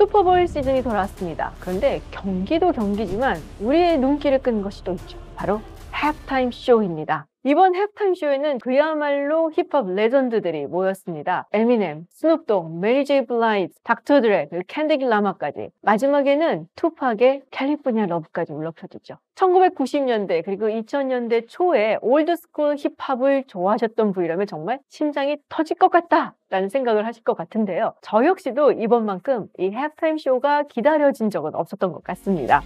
슈퍼볼 시즌이 돌아왔습니다. 그런데 경기도 경기지만 우리의 눈길을 끄는 것이 또 있죠. 바로 halftime 쇼입니다. 이번 halftime 쇼에는 그야말로 힙합 레전드들이 모였습니다. 에미넴, 스눕독, 메리 제이 블라이즈, 닥터 그리고 켄드릭 라마까지 마지막에는 투팍의 California Love까지 울려펴지죠. 1990년대 그리고 2000년대 초에 old school 힙합을 좋아하셨던 분이라면 정말 심장이 터질 것 같다 라는 생각을 하실 것 같은데요. 저 역시도 이번만큼 이 halftime 쇼가 기다려진 적은 없었던 것 같습니다.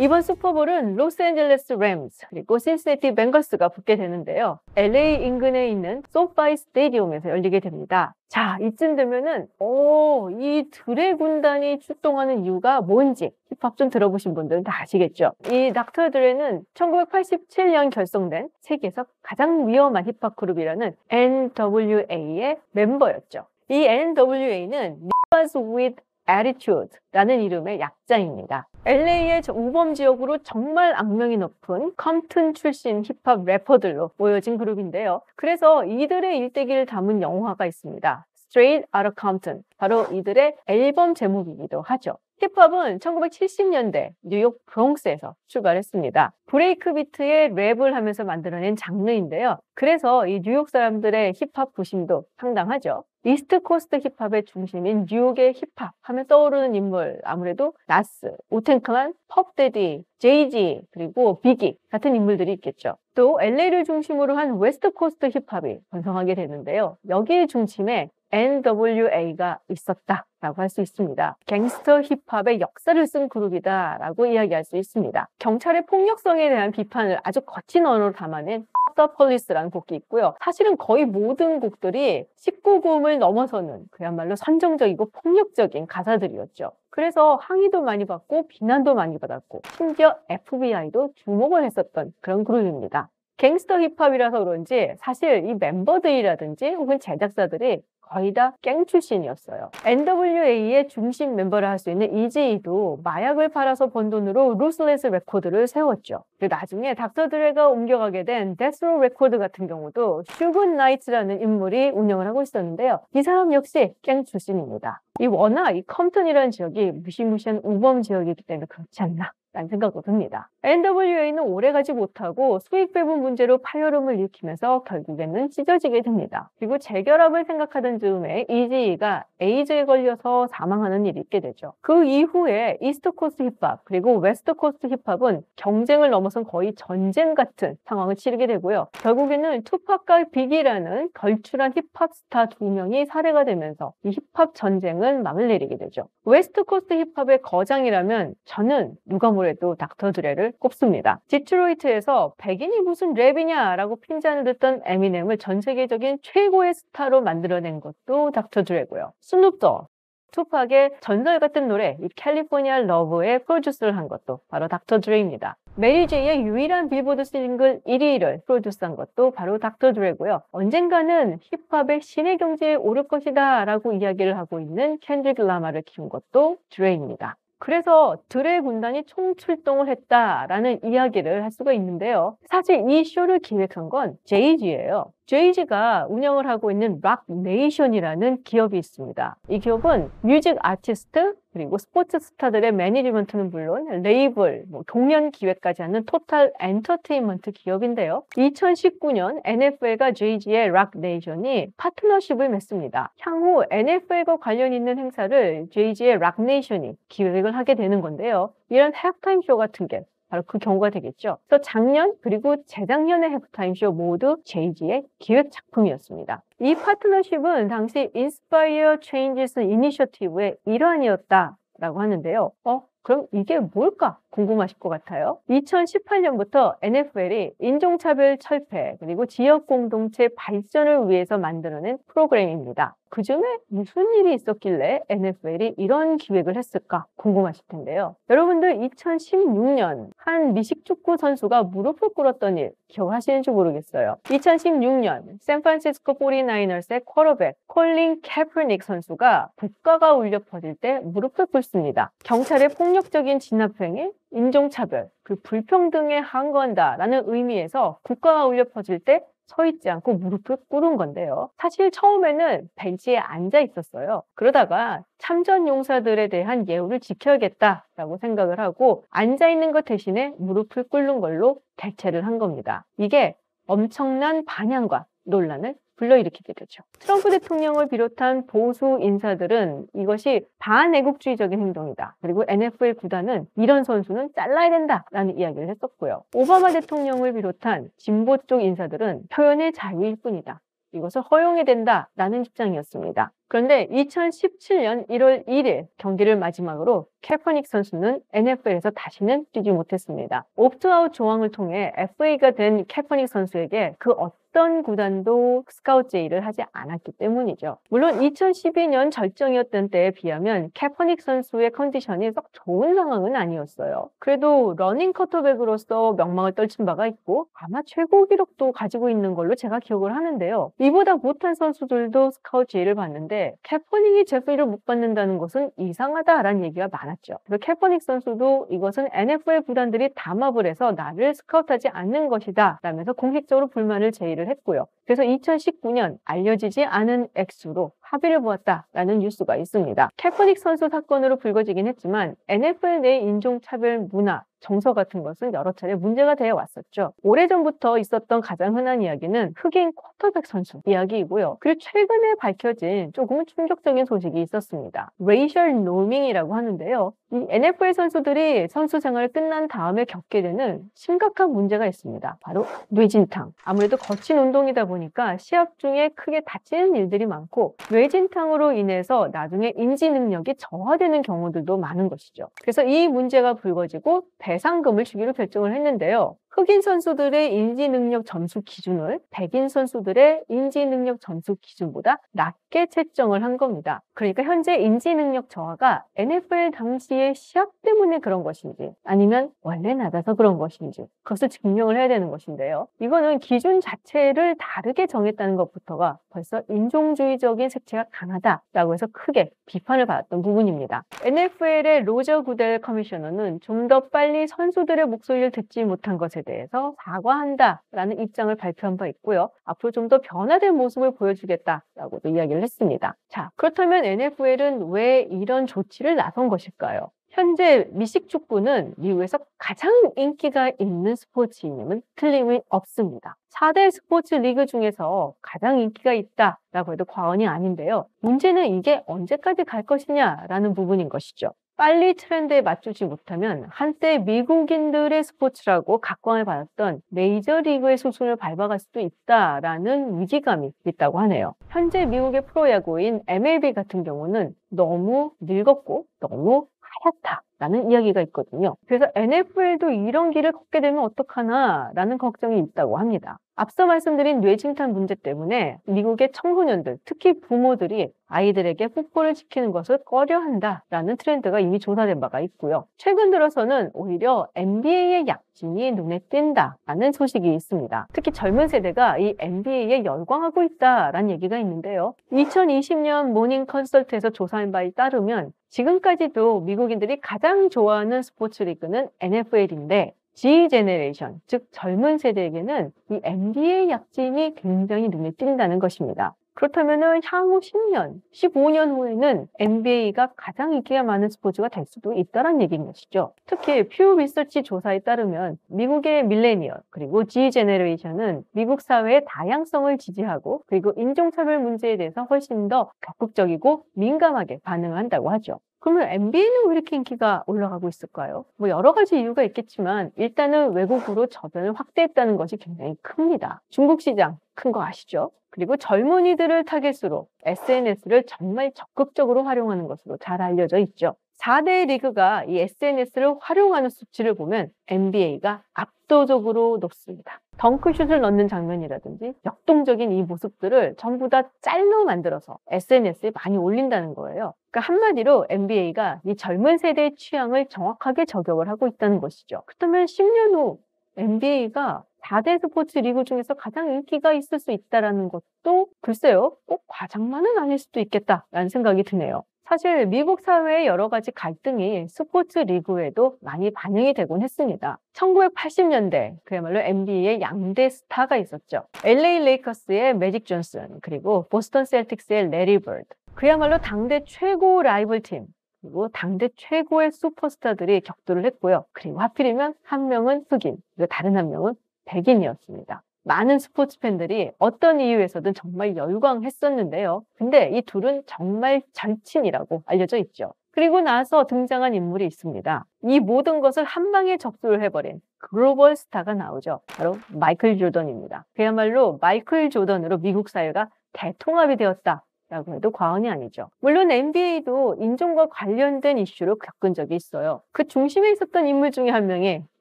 이번 슈퍼볼은 로스앤젤레스 램스 그리고 신시내티 벵골스가 붙게 되는데요. LA 인근에 있는 소파이 스테디움에서 열리게 됩니다. 자, 이쯤 되면은 오, 이 드레 군단이 출동하는 이유가 뭔지 힙합 좀 들어보신 분들은 다 아시겠죠? 이 닥터 드레는 1987년 결성된 세계에서 가장 위험한 힙합 그룹이라는 NWA의 멤버였죠. 이 NWA는 Niggas with Attitude라는 이름의 약자입니다. LA의 우범 지역으로 정말 악명이 높은 컴튼 출신 힙합 래퍼들로 모여진 그룹인데요. 그래서 이들의 일대기를 담은 영화가 있습니다. Straight Outta Compton. 바로 이들의 앨범 제목이기도 하죠. 힙합은 1970년대 뉴욕 브롱스에서 출발했습니다. break beat에 랩을 하면서 만들어낸 장르인데요. 그래서 이 뉴욕 사람들의 힙합 부심도 상당하죠. East Coast 힙합의 중심인 뉴욕의 힙합 하면 떠오르는 인물 아무래도 나스, 우탱클랜, 퍼프 대디, 제이지 그리고 비기 같은 인물들이 있겠죠. 또 LA를 중심으로 한 West Coast 힙합이 번성하게 되는데요. 여기에 중심에 NWA가 있었다라고 할 수 있습니다. 갱스터 힙합의 역사를 쓴 그룹이다라고 이야기할 수 있습니다. 경찰의 폭력성에 대한 비판을 아주 거친 언어로 담아낸 더 폴리스라는 곡이 있고요. 사실은 거의 모든 곡들이 19금을 넘어서는 그야말로 선정적이고 폭력적인 가사들이었죠. 그래서 항의도 많이 받고 비난도 많이 받았고 심지어 FBI도 주목을 했었던 그런 그룹입니다. 갱스터 힙합이라서 그런지 사실 이 멤버들이라든지 혹은 제작사들이 거의 다 갱 출신이었어요. NWA의 중심 멤버라 할 수 있는 이지이도 마약을 팔아서 번 돈으로 Ruthless 레코드를 세웠죠. 그리고 나중에 닥터 드레가 옮겨가게 된 Death Row 레코드 같은 경우도 슈그 나이트라는 인물이 운영을 하고 있었는데요. 이 사람 역시 갱 출신입니다. 이 워낙 이 컴튼이라는 지역이 무시무시한 우범 지역이기 때문에 그렇지 않나 라는 생각도 듭니다. NWA는 오래가지 못하고 수익 배분 문제로 파열음을 일으키면서 결국에는 찢어지게 됩니다. 그리고 재결합을 생각하던 즈음에 이지이가 에이즈에 걸려서 사망하는 일이 있게 되죠. 그 이후에 East Coast 힙합 그리고 West Coast 힙합은 경쟁을 넘어선 거의 전쟁 같은 상황을 치르게 되고요. 결국에는 투팍과 비기라는 걸출한 힙합 스타 두 명이 살해가 되면서 이 힙합 전쟁은 막을 내리게 되죠. West Coast 힙합의 거장이라면 저는 누가 뭐래도 닥터 드레를 꼽습니다. 디트로이트에서 백인이 무슨 랩이냐라고 핀잔을 듣던 에미넴을 전 세계적인 최고의 스타로 만들어낸 것도 닥터 드레고요. 스눕더, 투팍의 전설 같은 노래 이 California Love의 produce를 한 것도 바로 닥터 드레입니다. 메리 제이의 유일한 빌보드 싱글 1위를 produce한 것도 바로 닥터 드레고요. 언젠가는 힙합의 신의 경지에 오를 것이다 라고 이야기를 하고 있는 켄드릭 라마를 키운 것도 드레입니다. 그래서 드레 군단이 총출동을 했다라는 이야기를 할 수가 있는데요. 사실 이 쇼를 기획한 건 제이지예요. 제이지가 운영을 하고 있는 Roc Nation이라는 기업이 있습니다. 이 기업은 music 아티스트 그리고 스포츠 스타들의 매니지먼트는 물론 레이블, 뭐 공연 기획까지 하는 total 엔터테인먼트 기업인데요. 2019년 NFL과 JG의 Roc Nation이 파트너십을 맺습니다. 향후 NFL과 관련 있는 행사를 제이지의 Roc Nation이 기획을 하게 되는 건데요. 이런 하프타임 쇼 같은 게 바로 그 경우가 되겠죠. 그래서 작년 그리고 재작년의 하프타임쇼 모두 제이지의 기획 작품이었습니다. 이 파트너십은 당시 Inspire Change Initiative의 일환이었다라고 하는데요. 어, 그럼 이게 뭘까 궁금하실 것 같아요. 2018년부터 NFL이 인종차별 철폐 그리고 지역 공동체 발전을 위해서 만들어낸 프로그램입니다. 그 즈음에 무슨 일이 있었길래 NFL이 이런 기획을 했을까 궁금하실 텐데요. 여러분들 2016년 한 미식축구 선수가 무릎을 꿇었던 일 기억하시는지 모르겠어요. 2016년 샌프란시스코 49ers의 쿼러백 콜린 캐프닉 선수가 국가가 울려 퍼질 때 무릎을 꿇습니다. 경찰의 폭 력적인 진압행위, 인종차별, 그 불평등에 항거한다라는 의미에서 국가가 울려 퍼질 때 서 있지 않고 무릎을 꿇은 건데요. 사실 처음에는 벤치에 앉아 있었어요. 그러다가 참전 용사들에 대한 예우를 지켜야겠다라고 생각을 하고 앉아 있는 것 대신에 무릎을 꿇는 걸로 대체를 한 겁니다. 이게 엄청난 반향과 논란을 불러일으키게 되죠. 트럼프 대통령을 비롯한 보수 인사들은 이것이 반애국주의적인 행동이다. 그리고 NFL 구단은 이런 선수는 잘라야 된다라는 이야기를 했었고요. 오바마 대통령을 비롯한 진보 쪽 인사들은 표현의 자유일 뿐이다. 이것을 허용해야 된다라는 입장이었습니다. 그런데 2017년 1월 1일 경기를 마지막으로 캐퍼닉 선수는 NFL에서 다시는 뛰지 못했습니다. opt-out 조항을 통해 FA가 된 캐퍼닉 선수에게 그 어떤 구단도 스카우트 제의를 하지 않았기 때문이죠. 물론 2012년 절정이었던 때에 비하면 캐퍼닉 선수의 컨디션이 썩 좋은 상황은 아니었어요. 그래도 running 쿼터백으로서 명망을 떨친 바가 있고 아마 최고 기록도 가지고 있는 걸로 제가 기억을 하는데요. 이보다 못한 선수들도 스카우트 제의를 받는데 캐퍼닉이 제의를 못 받는다는 것은 이상하다라는 얘기가 많았죠. 그래서 캐퍼닉 선수도 이것은 NFL 구단들이 담합을 해서 나를 스카우트하지 않는 것이다 라면서 공식적으로 불만을 제의를 했고요. 그래서 2019년 알려지지 않은 액수로 합의를 보았다라는 뉴스가 있습니다. 캐퍼닉 선수 사건으로 불거지긴 했지만 NFL 내 인종차별 문화, 정서 같은 것은 여러 차례 문제가 되어 왔었죠. 오래전부터 있었던 가장 흔한 이야기는 흑인 쿼터백 선수 이야기이고요. 그리고 최근에 밝혀진 조금 충격적인 소식이 있었습니다. racial norming이라고 하는데요. 이 NFL 선수들이 선수 생활을 끝난 다음에 겪게 되는 심각한 문제가 있습니다. 바로 뇌진탕. 아무래도 거친 운동이다 보니까 시합 중에 크게 다치는 일들이 많고 뇌진탕으로 인해서 나중에 인지 능력이 저하되는 경우들도 많은 것이죠. 그래서 이 문제가 불거지고 배상금을 주기로 결정을 했는데요. 흑인 선수들의 인지 능력 점수 기준을 백인 선수들의 인지 능력 점수 기준보다 낮게 책정을 한 겁니다. 그러니까 현재 인지 능력 저하가 NFL 당시의 시합 때문에 그런 것인지 아니면 원래 낮아서 그런 것인지 그것을 증명을 해야 되는 것인데요. 이거는 기준 자체를 다르게 정했다는 것부터가 벌써 인종주의적인 색채가 강하다라고 해서 크게 비판을 받았던 부분입니다. NFL의 로저 구델 커미셔너는 좀 더 빨리 선수들의 목소리를 듣지 못한 것에 대해서 사과한다라는 입장을 발표한 바 있고요. 앞으로 좀 더 변화된 모습을 보여주겠다라고도 이야기를 했습니다. 자, 그렇다면 NFL은 왜 이런 조치를 나선 것일까요? 현재 미식 축구는 미국에서 가장 인기가 있는 스포츠이임은 틀림이 없습니다. 4대 스포츠 리그 중에서 가장 인기가 있다라고 해도 과언이 아닌데요. 문제는 이게 언제까지 갈 것이냐라는 부분인 것이죠. 빨리 트렌드에 맞추지 못하면 한때 미국인들의 스포츠라고 각광을 받았던 메이저리그의 수순을 밟아갈 수도 있다라는 위기감이 있다고 하네요. 현재 미국의 프로야구인 MLB 같은 경우는 너무 늙었고 너무 하얗다 라는 이야기가 있거든요. 그래서 NFL도 이런 길을 걷게 되면 어떡하나 라는 걱정이 있다고 합니다. 앞서 말씀드린 뇌진탕 문제 때문에 미국의 청소년들, 특히 부모들이 아이들에게 풋볼을 지키는 것을 꺼려한다라는 트렌드가 이미 조사된 바가 있고요. 최근 들어서는 오히려 NBA의 약진이 눈에 띈다라는 소식이 있습니다. 특히 젊은 세대가 이 NBA에 열광하고 있다라는 얘기가 있는데요. 2020년 Morning Consult에서 조사한 바에 따르면 지금까지도 미국인들이 가장 좋아하는 스포츠 리그는 NFL인데 G 제네레이션, 즉 젊은 세대에게는 이 NBA 약진이 굉장히 눈에 띈다는 것입니다. 그렇다면 향후 10년, 15년 후에는 NBA가 가장 인기가 많은 스포츠가 될 수도 있다는 얘기인 것이죠. 특히 Pew Research 조사에 따르면 미국의 밀레니얼 그리고 G 제네레이션은 미국 사회의 다양성을 지지하고 그리고 인종차별 문제에 대해서 훨씬 더 적극적이고 민감하게 반응을 한다고 하죠. 그러면 NBA는 왜 이렇게 인기가 올라가고 있을까요? 뭐 여러 가지 이유가 있겠지만 일단은 외국으로 저변을 확대했다는 것이 굉장히 큽니다. 중국 시장 큰 거 아시죠? 그리고 젊은이들을 타겟으로 SNS를 정말 적극적으로 활용하는 것으로 잘 알려져 있죠. 4대 리그가 이 SNS를 활용하는 수치를 보면 NBA가 압도적으로 높습니다. 덩크슛을 넣는 장면이라든지 역동적인 이 모습들을 전부 다 짤로 만들어서 SNS에 많이 올린다는 거예요. 그러니까 한마디로 NBA가 이 젊은 세대의 취향을 정확하게 저격을 하고 있다는 것이죠. 그렇다면 10년 후 NBA가 4대 스포츠 리그 중에서 가장 인기가 있을 수 있다는 것도 글쎄요, 꼭 과장만은 아닐 수도 있겠다라는 생각이 드네요. 사실 미국 사회의 여러 가지 갈등이 스포츠 리그에도 많이 반영이 되곤 했습니다. 1980년대 그야말로 NBA의 양대 스타가 있었죠. LA 레이커스의 매직 존슨 그리고 보스턴 셀틱스의 래리 버드 그야말로 당대 최고 라이벌 팀 그리고 당대 최고의 슈퍼스타들이 격돌을 했고요. 그리고 하필이면 한 명은 흑인, 그리고 다른 한 명은 백인이었습니다. 많은 스포츠 팬들이 어떤 이유에서든 정말 열광했었는데요. 근데 이 둘은 정말 절친이라고 알려져 있죠. 그리고 나서 등장한 인물이 있습니다. 이 모든 것을 한 방에 접수를 해버린 글로벌 스타가 나오죠. 바로 마이클 조던입니다. 그야말로 마이클 조던으로 미국 사회가 대통합이 되었다. 라고 해도 과언이 아니죠. 물론 NBA도 인종과 관련된 이슈로 겪은 적이 있어요. 그 중심에 있었던 인물 중에 한 명이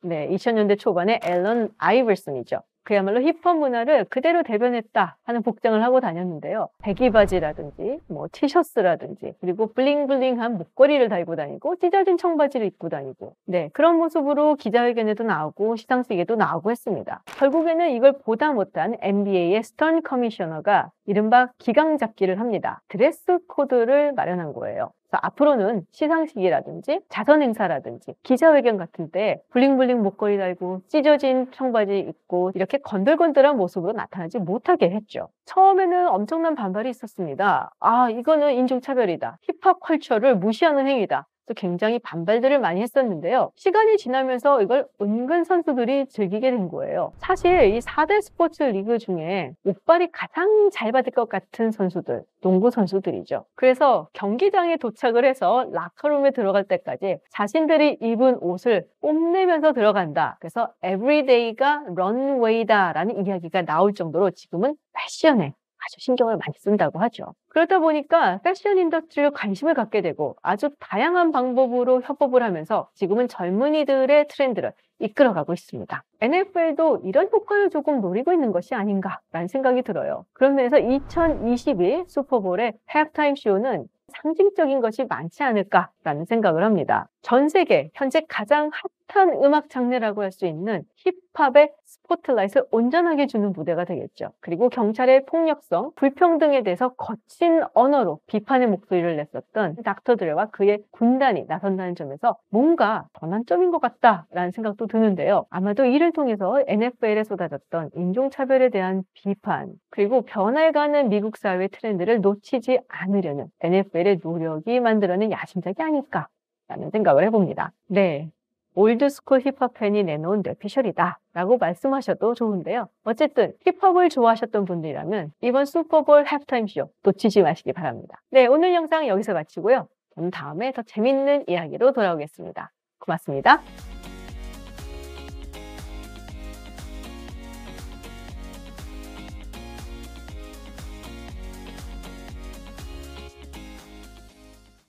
네, 2000년대 초반에 앨런 아이벌슨이죠. 그야말로 힙합 문화를 그대로 대변했다 하는 복장을 하고 다녔는데요. 배기 바지라든지 뭐 티셔츠라든지 그리고 bling bling한 목걸이를 달고 다니고 찢어진 청바지를 입고 다니고 네 그런 모습으로 기자회견에도 나오고 시상식에도 나오고 했습니다. 결국에는 이걸 보다 못한 NBA의 스턴 커미셔너가 이른바 기강 잡기를 합니다. 드레스 코드를 마련한 거예요. 그래서 앞으로는 시상식이라든지 자선 행사라든지 기자회견 같은 때 bling bling 목걸이 달고 찢어진 청바지 입고 이렇게 건들건들한 모습으로 나타나지 못하게 했죠. 처음에는 엄청난 반발이 있었습니다. 아, 이거는 인종차별이다. 힙합 culture를 무시하는 행위다. 또 굉장히 반발들을 많이 했었는데요. 시간이 지나면서 이걸 은근 선수들이 즐기게 된 거예요. 사실 이 4대 스포츠 리그 중에 옷발이 가장 잘 받을 것 같은 선수들, 농구 선수들이죠. 그래서 경기장에 도착을 해서 라커룸에 들어갈 때까지 자신들이 입은 옷을 뽐내면서 들어간다. 그래서 everyday가 런웨이다라는 이야기가 나올 정도로 지금은 패션에 아주 신경을 많이 쓴다고 하죠. 그러다 보니까 패션 industry에 관심을 갖게 되고 아주 다양한 방법으로 협업을 하면서 지금은 젊은이들의 트렌드를 이끌어가고 있습니다. NFL도 이런 효과를 조금 노리고 있는 것이 아닌가라는 생각이 들어요. 그런 면에서 2022 슈퍼볼의 halftime 쇼는 상징적인 것이 많지 않을까라는 생각을 합니다. 전 세계 현재 가장 핫한 음악 장르라고 할 수 있는 힙합의 스포트라이트를 온전하게 주는 무대가 되겠죠. 그리고 경찰의 폭력성, 불평등에 대해서 거친 언어로 비판의 목소리를 냈었던 닥터 드레와 그의 군단이 나선다는 점에서 뭔가 전환점인 것 같다라는 생각도 드는데요. 아마도 이를 통해서 NFL에 쏟아졌던 인종차별에 대한 비판, 그리고 변해가는 미국 사회의 트렌드를 놓치지 않으려는 NFL의 노력이 만들어낸 야심작이 아닐까 라는 생각을 해봅니다. 네. old school 힙합 팬이 내놓은 뇌피셜이다 라고 말씀하셔도 좋은데요. 어쨌든 힙합을 좋아하셨던 분들이라면 이번 슈퍼볼 하프타임쇼 놓치지 마시기 바랍니다. 네, 오늘 영상 여기서 마치고요. 저는 다음에 더 재밌는 이야기로 돌아오겠습니다. 고맙습니다.